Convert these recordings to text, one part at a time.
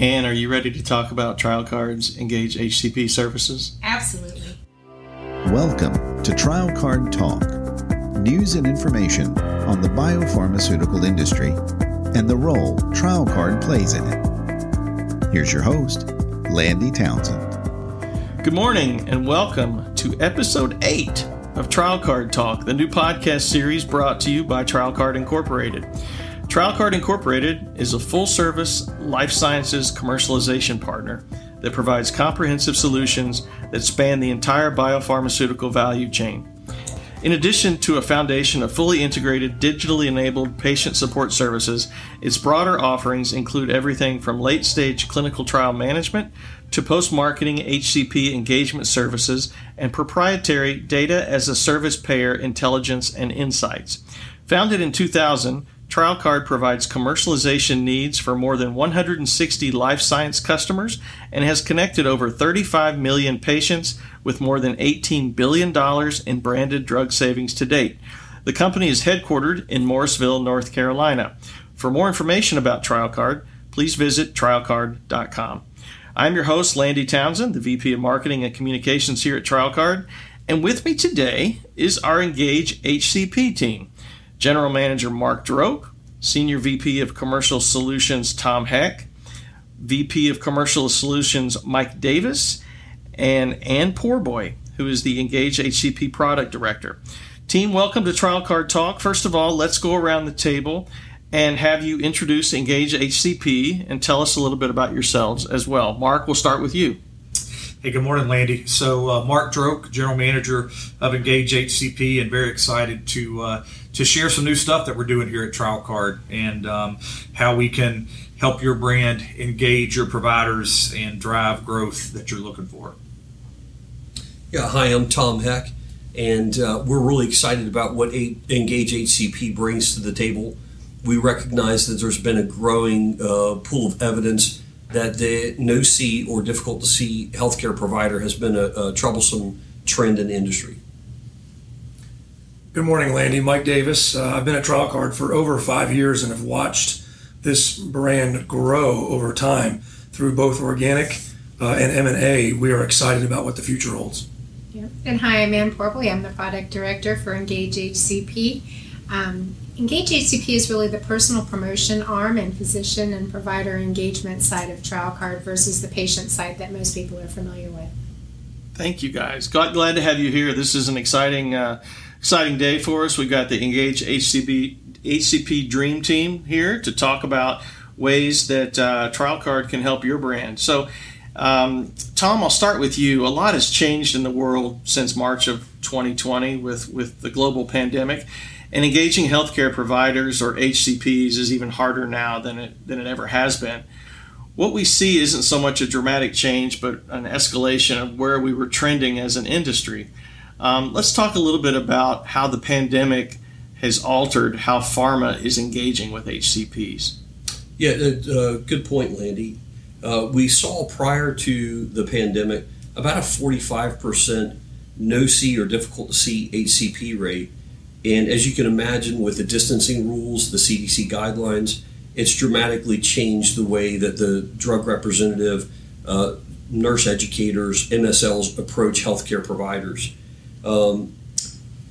Ann, are you ready to talk about TrialCard's Engage HCP services? Absolutely. Welcome to Trial Card Talk news and information on the biopharmaceutical industry and the role Trial Card plays in it. Here's your host, Landy Townsend. Good morning and welcome to episode 8 of Trial Card Talk, the new podcast series brought to you by Trial Card Incorporated. TrialCard Incorporated is a full service life sciences commercialization partner that provides comprehensive solutions that span the entire biopharmaceutical value chain. In addition to a foundation of fully integrated, digitally enabled patient support services, its broader offerings include everything from late stage clinical trial management to post marketing HCP engagement services and proprietary data as a service payer intelligence and insights. Founded in 2000, TrialCard provides commercialization needs for more than 160 life science customers and has connected over 35 million patients with more than $18 billion in branded drug savings to date. The company is headquartered in Morrisville, North Carolina. For more information about TrialCard, please visit trialcard.com. I'm your host, Landy Townsend, the VP of Marketing and Communications here at TrialCard, and with me today is our Engage HCP team. General Manager Mark Droke, Senior VP of Commercial Solutions Tom Heck, VP of Commercial Solutions Mike Davis, and Ann Poorboy, who is the Engage HCP Product Director. Team, welcome to TrialCard Talk. First of all, let's go around the table and have you introduce Engage HCP and tell us a little bit about yourselves as well. Mark, we'll start with you. Hey, good morning, Landy. So, uh, Mark Droke, General Manager of Engage HCP, and very excited to uh, to share some new stuff that we're doing here at TrialCard and um, how we can help your brand engage your providers and drive growth that you're looking for. Yeah, hi, I'm Tom Heck, and uh, we're really excited about what a- Engage HCP brings to the table. We recognize that there's been a growing uh, pool of evidence that the no see or difficult to see healthcare provider has been a, a troublesome trend in the industry. Good morning, Landy. Mike Davis. Uh, I've been at TrialCard for over five years and have watched this brand grow over time through both organic uh, and M&A. We are excited about what the future holds. Yeah. And hi, I'm Ann Poorboy. I'm the product director for Engage HCP. Um, Engage HCP is really the personal promotion arm and physician and provider engagement side of TrialCard versus the patient side that most people are familiar with. Thank you, guys. glad to have you here. This is an exciting. Uh, exciting day for us. We've got the Engage HCP, HCP Dream Team here to talk about ways that uh, TrialCard can help your brand. So, um, Tom, I'll start with you. A lot has changed in the world since March of 2020 with, with the global pandemic. And engaging healthcare providers or HCPs is even harder now than it, than it ever has been. What we see isn't so much a dramatic change, but an escalation of where we were trending as an industry. Um, let's talk a little bit about how the pandemic has altered how pharma is engaging with HCPs. Yeah, uh, uh, good point, Landy. Uh, we saw prior to the pandemic about a 45% no see or difficult to see HCP rate. And as you can imagine, with the distancing rules, the CDC guidelines, it's dramatically changed the way that the drug representative, uh, nurse educators, MSLs approach healthcare providers. Um,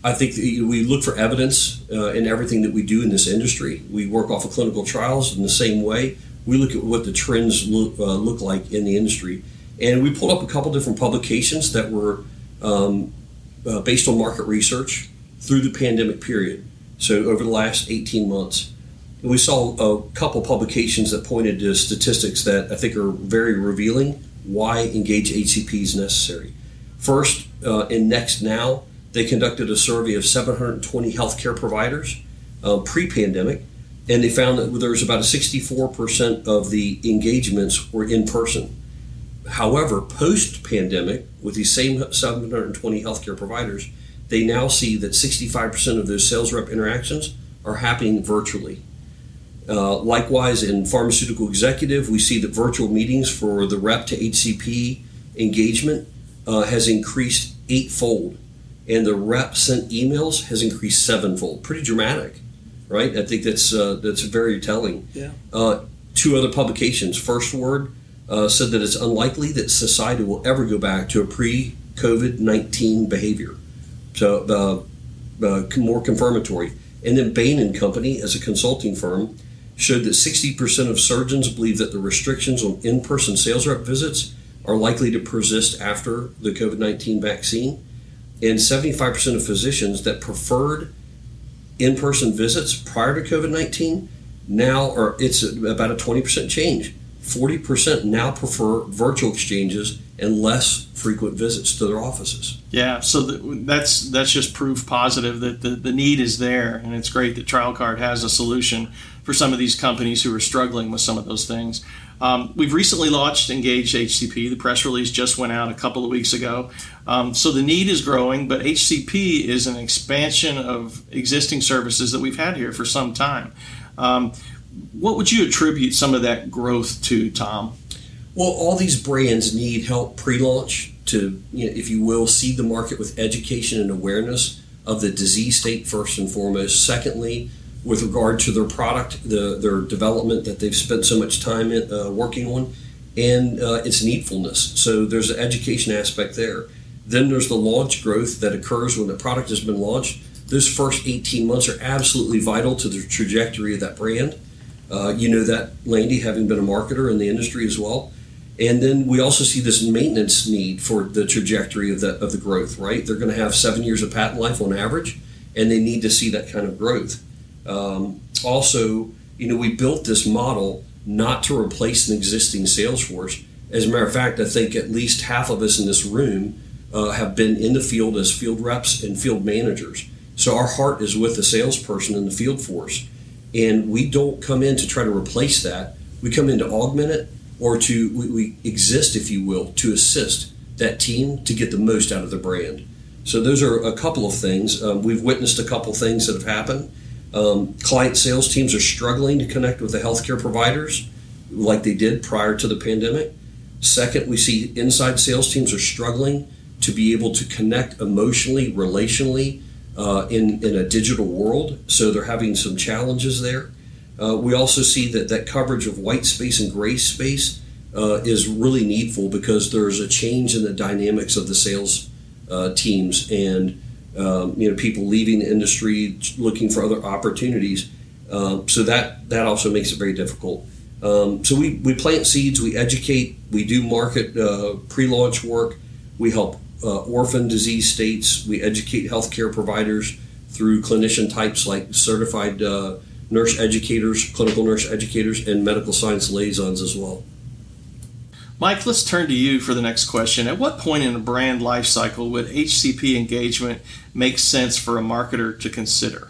I think we look for evidence uh, in everything that we do in this industry. We work off of clinical trials in the same way. We look at what the trends look, uh, look like in the industry. And we pulled up a couple different publications that were um, uh, based on market research through the pandemic period. So, over the last 18 months, we saw a couple publications that pointed to statistics that I think are very revealing why engage HCP is necessary. First, uh, in Next Now, they conducted a survey of 720 healthcare providers uh, pre pandemic, and they found that there was about a 64% of the engagements were in person. However, post pandemic, with these same 720 healthcare providers, they now see that 65% of those sales rep interactions are happening virtually. Uh, likewise, in pharmaceutical executive, we see that virtual meetings for the rep to HCP engagement uh, has increased eightfold, and the rep sent emails has increased sevenfold. Pretty dramatic, right? I think that's uh, that's very telling. Yeah. Uh, two other publications. First Word uh, said that it's unlikely that society will ever go back to a pre COVID 19 behavior. So, uh, uh, more confirmatory. And then Bain and Company, as a consulting firm, showed that 60% of surgeons believe that the restrictions on in person sales rep visits are likely to persist after the COVID 19 vaccine. And 75% of physicians that preferred in person visits prior to COVID 19 now are, it's about a 20% change. 40% now prefer virtual exchanges and less frequent visits to their offices. Yeah, so that's that's just proof positive that the, the need is there, and it's great that TrialCard has a solution for some of these companies who are struggling with some of those things. Um, we've recently launched Engage HCP. The press release just went out a couple of weeks ago. Um, so the need is growing, but HCP is an expansion of existing services that we've had here for some time. Um, what would you attribute some of that growth to, Tom? Well, all these brands need help pre-launch to, you know, if you will, seed the market with education and awareness of the disease state first and foremost. Secondly, with regard to their product, the, their development that they've spent so much time in, uh, working on, and uh, its needfulness. So there's an education aspect there. Then there's the launch growth that occurs when the product has been launched. Those first 18 months are absolutely vital to the trajectory of that brand. Uh, you know that, Landy, having been a marketer in the industry as well. And then we also see this maintenance need for the trajectory of the, of the growth, right? They're going to have seven years of patent life on average, and they need to see that kind of growth. Um, also, you know, we built this model not to replace an existing sales force. As a matter of fact, I think at least half of us in this room uh, have been in the field as field reps and field managers. So our heart is with the salesperson in the field force. And we don't come in to try to replace that. We come in to augment it or to, we, we exist, if you will, to assist that team to get the most out of the brand. So those are a couple of things. Um, we've witnessed a couple things that have happened. Um, client sales teams are struggling to connect with the healthcare providers like they did prior to the pandemic. Second, we see inside sales teams are struggling to be able to connect emotionally, relationally uh, in, in a digital world. So they're having some challenges there. Uh, we also see that that coverage of white space and gray space uh, is really needful because there's a change in the dynamics of the sales uh, teams and um, you know people leaving the industry looking for other opportunities. Um, so that that also makes it very difficult. Um, so we, we plant seeds, we educate, we do market uh, pre-launch work, we help uh, orphan disease states, we educate healthcare providers through clinician types like certified uh, nurse educators, clinical nurse educators, and medical science liaisons as well. Mike, let's turn to you for the next question. At what point in a brand life cycle would HCP engagement make sense for a marketer to consider?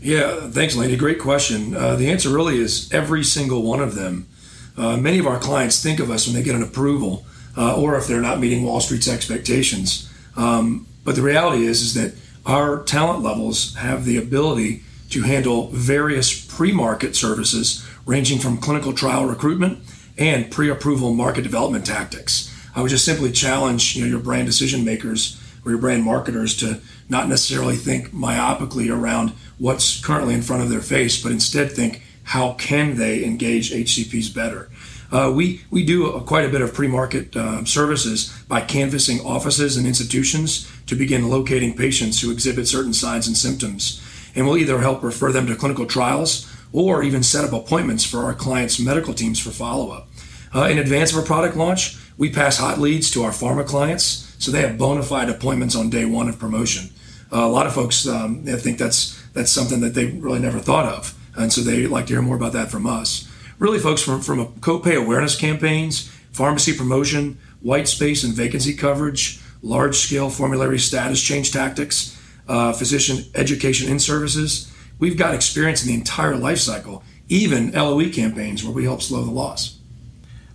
Yeah, thanks, Landy. Great question. Uh, the answer really is every single one of them. Uh, many of our clients think of us when they get an approval uh, or if they're not meeting Wall Street's expectations. Um, but the reality is, is that our talent levels have the ability to handle various pre-market services ranging from clinical trial recruitment and pre-approval market development tactics. I would just simply challenge you know, your brand decision makers or your brand marketers to not necessarily think myopically around what's currently in front of their face, but instead think how can they engage HCPs better. Uh, we we do a, quite a bit of pre-market uh, services by canvassing offices and institutions to begin locating patients who exhibit certain signs and symptoms and we'll either help refer them to clinical trials or even set up appointments for our clients' medical teams for follow up. Uh, in advance of a product launch, we pass hot leads to our pharma clients so they have bona fide appointments on day one of promotion. Uh, a lot of folks um, think that's that's something that they really never thought of, and so they like to hear more about that from us. Really, folks, from from a copay awareness campaigns, pharmacy promotion, white space and vacancy coverage, large scale formulary status change tactics, uh, physician education in services. We've got experience in the entire life cycle, even LOE campaigns where we help slow the loss.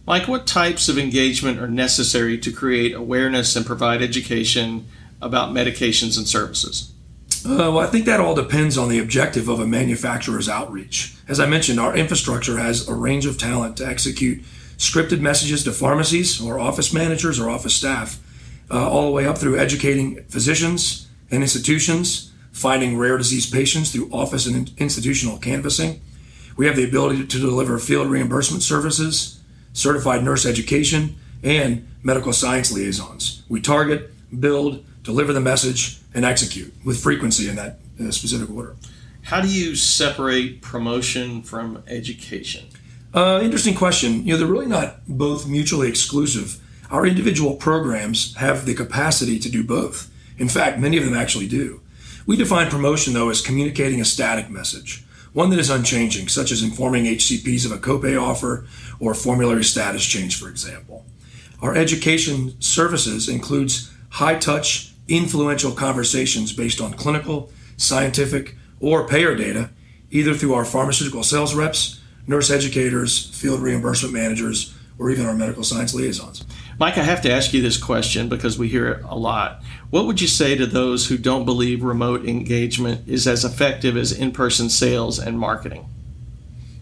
Mike, what types of engagement are necessary to create awareness and provide education about medications and services? Uh, well, I think that all depends on the objective of a manufacturer's outreach. As I mentioned, our infrastructure has a range of talent to execute scripted messages to pharmacies or office managers or office staff, uh, all the way up through educating physicians, and institutions, finding rare disease patients through office and institutional canvassing. We have the ability to deliver field reimbursement services, certified nurse education, and medical science liaisons. We target, build, deliver the message, and execute with frequency in that uh, specific order. How do you separate promotion from education? Uh, interesting question. You know, they're really not both mutually exclusive. Our individual programs have the capacity to do both. In fact, many of them actually do. We define promotion, though, as communicating a static message, one that is unchanging, such as informing HCPs of a copay offer or formulary status change, for example. Our education services includes high-touch, influential conversations based on clinical, scientific, or payer data, either through our pharmaceutical sales reps, nurse educators, field reimbursement managers, or even our medical science liaisons. Mike, I have to ask you this question because we hear it a lot. What would you say to those who don't believe remote engagement is as effective as in person sales and marketing?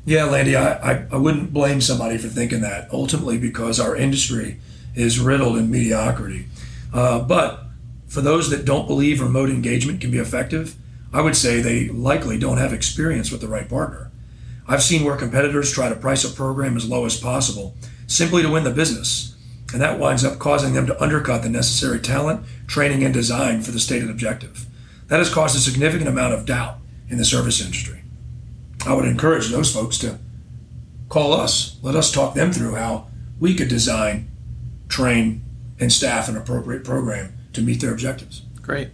Yeah, Landy, I, I, I, wouldn't blame somebody for thinking that, ultimately, because our industry is riddled in mediocrity. Uh, but for those that don't believe remote engagement can be effective, I would say they likely don't have experience with the right partner. I've seen where competitors try to price a program as low as possible simply to win the business, and that winds up causing them to undercut the necessary talent, training, and design for the stated objective. That has caused a significant amount of doubt in the service industry. I would encourage those folks to call us. Let us talk them through how we could design, train, and staff an appropriate program to meet their objectives. Great.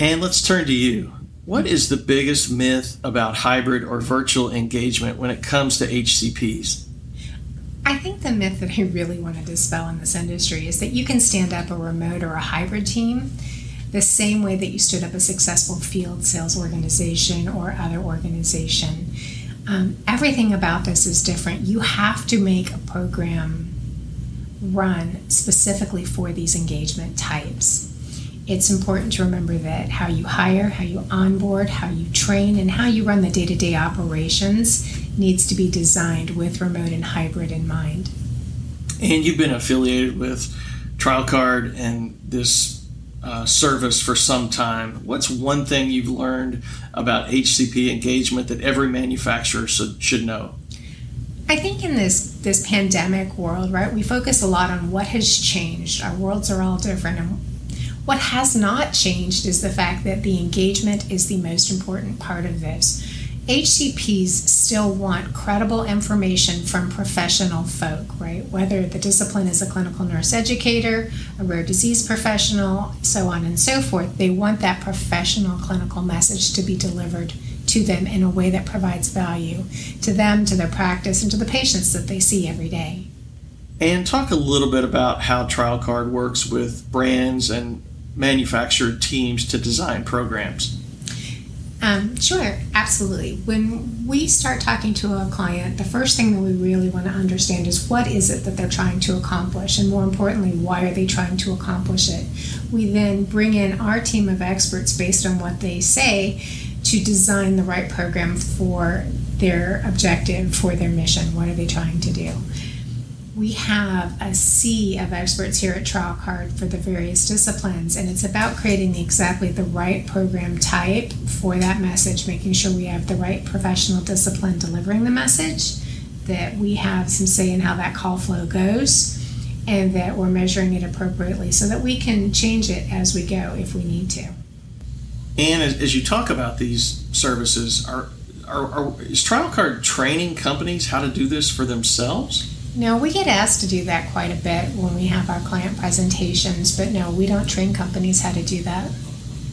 Ann let's turn to you. What is the biggest myth about hybrid or virtual engagement when it comes to HCPs? I think the myth that I really want to dispel in this industry is that you can stand up a remote or a hybrid team the same way that you stood up a successful field sales organization or other organization. Um, everything about this is different. You have to make a program run specifically for these engagement types. It's important to remember that how you hire, how you onboard, how you train, and how you run the day to day operations needs to be designed with remote and hybrid in mind. And you've been affiliated with TrialCard and this uh, service for some time. What's one thing you've learned about HCP engagement that every manufacturer should, should know? I think in this this pandemic world, right, we focus a lot on what has changed. Our worlds are all different, and what has not changed is the fact that the engagement is the most important part of this. HCPs still want credible information from professional folk, right? Whether the discipline is a clinical nurse educator, a rare disease professional, so on and so forth, they want that professional clinical message to be delivered to them in a way that provides value to them, to their practice, and to the patients that they see every day. And talk a little bit about how TrialCard works with brands and manufacturer teams to design programs. Um, sure, absolutely. When we start talking to a client, the first thing that we really want to understand is what is it that they're trying to accomplish, and more importantly, why are they trying to accomplish it? We then bring in our team of experts based on what they say to design the right program for their objective, for their mission. What are they trying to do? We have a sea of experts here at TrialCard for the various disciplines, and it's about creating the, exactly the right program type for that message, making sure we have the right professional discipline delivering the message, that we have some say in how that call flow goes, and that we're measuring it appropriately so that we can change it as we go if we need to. And as, you talk about these services, are, are, are is TrialCard training companies how to do this for themselves? No, we get asked to do that quite a bit when we have our client presentations, but no, we don't train companies how to do that,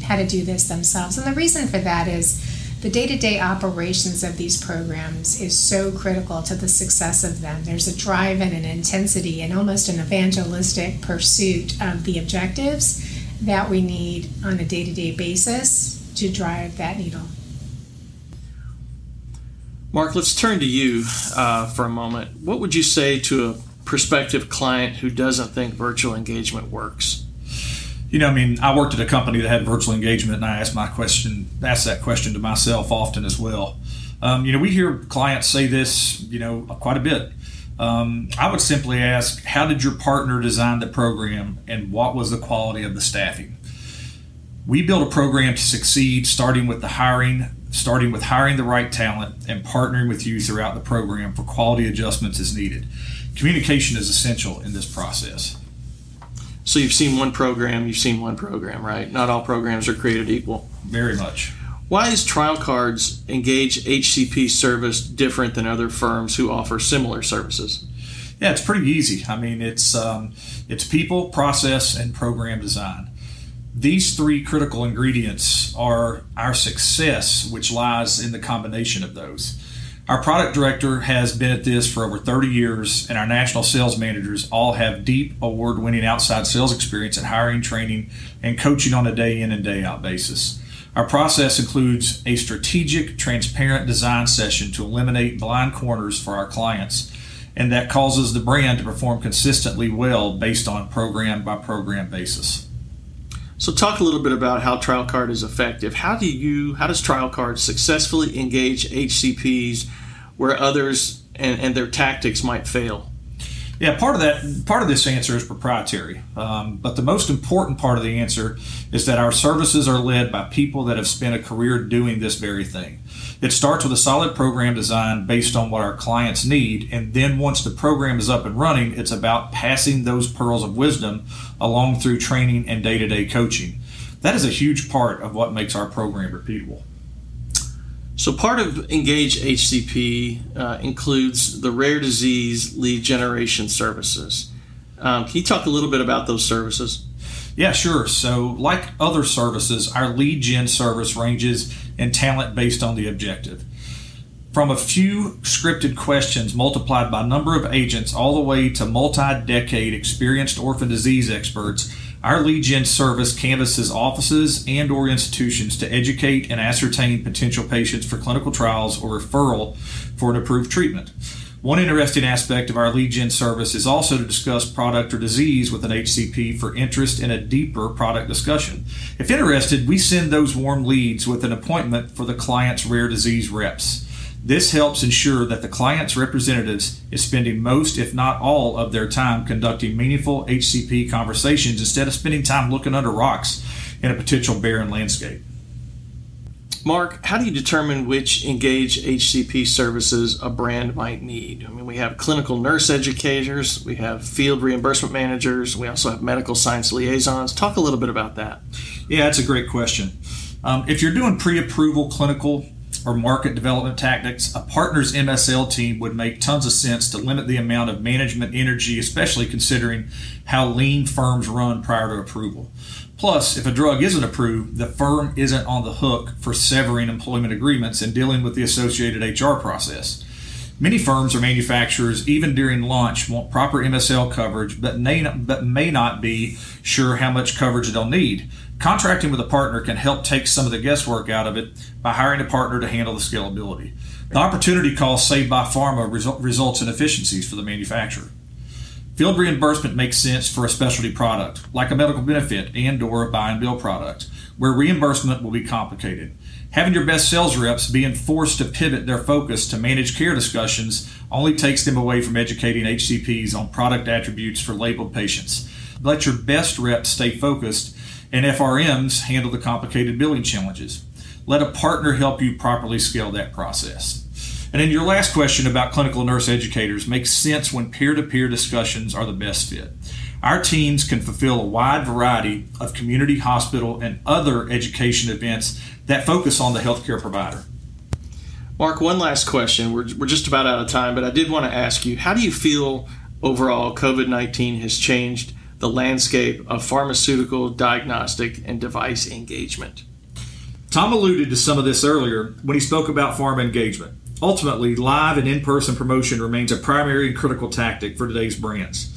how to do this themselves. And the reason for that is the day to day operations of these programs is so critical to the success of them. There's a drive and an intensity and almost an evangelistic pursuit of the objectives that we need on a day to day basis to drive that needle. Mark, let's turn to you uh, for a moment. What would you say to a prospective client who doesn't think virtual engagement works? You know, I mean, I worked at a company that had virtual engagement, and I asked my question, asked that question to myself often as well. Um, you know, we hear clients say this, you know, quite a bit. Um, I would simply ask, how did your partner design the program, and what was the quality of the staffing? We build a program to succeed, starting with the hiring, starting with hiring the right talent and partnering with you throughout the program for quality adjustments as needed. Communication is essential in this process. So you've seen one program, you've seen one program, right? Not all programs are created equal. Very much. Why is Trial Cards Engage HCP service different than other firms who offer similar services? Yeah, it's pretty easy. I mean, it's um, it's people, process, and program design. These three critical ingredients are our success, which lies in the combination of those. Our product director has been at this for over 30 years, and our national sales managers all have deep, award winning outside sales experience at hiring, training, and coaching on a day in and day out basis. Our process includes a strategic, transparent design session to eliminate blind corners for our clients, and that causes the brand to perform consistently well based on program by program basis. So, talk a little bit about how Trial Card is effective. How do you, how does Trial Card successfully engage HCPs where others and, and their tactics might fail? Yeah, part of that, part of this answer is proprietary. Um, but the most important part of the answer is that our services are led by people that have spent a career doing this very thing. It starts with a solid program design based on what our clients need, and then once the program is up and running, it's about passing those pearls of wisdom along through training and day to day coaching. That is a huge part of what makes our program repeatable. So, part of Engage HCP uh, includes the rare disease lead generation services. Um, can you talk a little bit about those services? Yeah, sure. So, like other services, our lead gen service ranges in talent based on the objective. From a few scripted questions multiplied by number of agents all the way to multi decade experienced orphan disease experts, our lead gen service canvasses offices and or institutions to educate and ascertain potential patients for clinical trials or referral for an approved treatment. One interesting aspect of our lead gen service is also to discuss product or disease with an HCP for interest in a deeper product discussion. If interested, we send those warm leads with an appointment for the client's rare disease reps. This helps ensure that the client's representatives is spending most, if not all, of their time conducting meaningful HCP conversations instead of spending time looking under rocks in a potential barren landscape. Mark, how do you determine which Engage HCP services a brand might need? I mean, we have clinical nurse educators, we have field reimbursement managers, we also have medical science liaisons. Talk a little bit about that. Yeah, that's a great question. Um, if you're doing pre approval clinical or market development tactics, a partner's MSL team would make tons of sense to limit the amount of management energy, especially considering how lean firms run prior to approval. Plus, if a drug isn't approved, the firm isn't on the hook for severing employment agreements and dealing with the associated HR process. Many firms or manufacturers, even during launch, want proper MSL coverage, but may not, but may not be sure how much coverage they'll need. Contracting with a partner can help take some of the guesswork out of it by hiring a partner to handle the scalability. The opportunity cost saved by pharma result, results in efficiencies for the manufacturer. Field reimbursement makes sense for a specialty product, like a medical benefit and or a buy and bill product, where reimbursement will be complicated. Having your best sales reps being forced to pivot their focus to managed care discussions only takes them away from educating HCPs on product attributes for labeled patients. Let your best reps stay focused and FRMs handle the complicated billing challenges. Let a partner help you properly scale that process. And then your last question about clinical nurse educators makes sense when peer to peer discussions are the best fit. Our teams can fulfill a wide variety of community, hospital, and other education events that focus on the healthcare provider. Mark, one last question. We're, we're just about out of time, but I did want to ask you how do you feel overall COVID 19 has changed the landscape of pharmaceutical, diagnostic, and device engagement? Tom alluded to some of this earlier when he spoke about pharma engagement. Ultimately, live and in person promotion remains a primary and critical tactic for today's brands.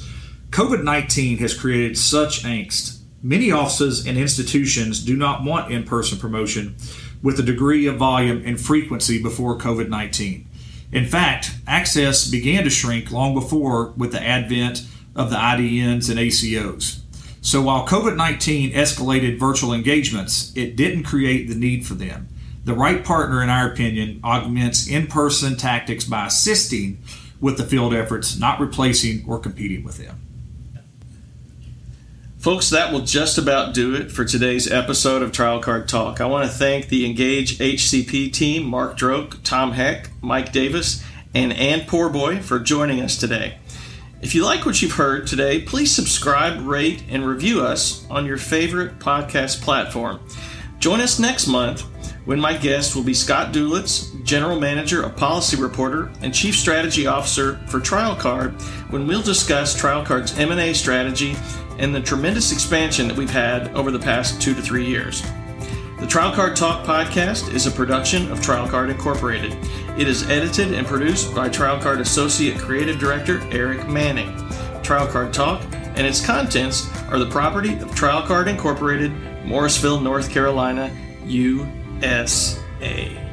COVID 19 has created such angst. Many offices and institutions do not want in person promotion with a degree of volume and frequency before COVID 19. In fact, access began to shrink long before with the advent of the IDNs and ACOs. So while COVID 19 escalated virtual engagements, it didn't create the need for them. The right partner, in our opinion, augments in person tactics by assisting with the field efforts, not replacing or competing with them. Folks, that will just about do it for today's episode of Trial Card Talk. I want to thank the Engage HCP team, Mark Droke, Tom Heck, Mike Davis, and Ann Poorboy for joining us today. If you like what you've heard today, please subscribe, rate, and review us on your favorite podcast platform. Join us next month when my guest will be Scott Dulitz, General Manager of Policy Reporter and Chief Strategy Officer for TrialCard, when we'll discuss TrialCard's M&A strategy and the tremendous expansion that we've had over the past two to three years. The TrialCard Talk podcast is a production of TrialCard Incorporated. It is edited and produced by TrialCard Associate Creative Director Eric Manning. TrialCard Talk and its contents are the property of TrialCard Incorporated, Morrisville, North Carolina, USA.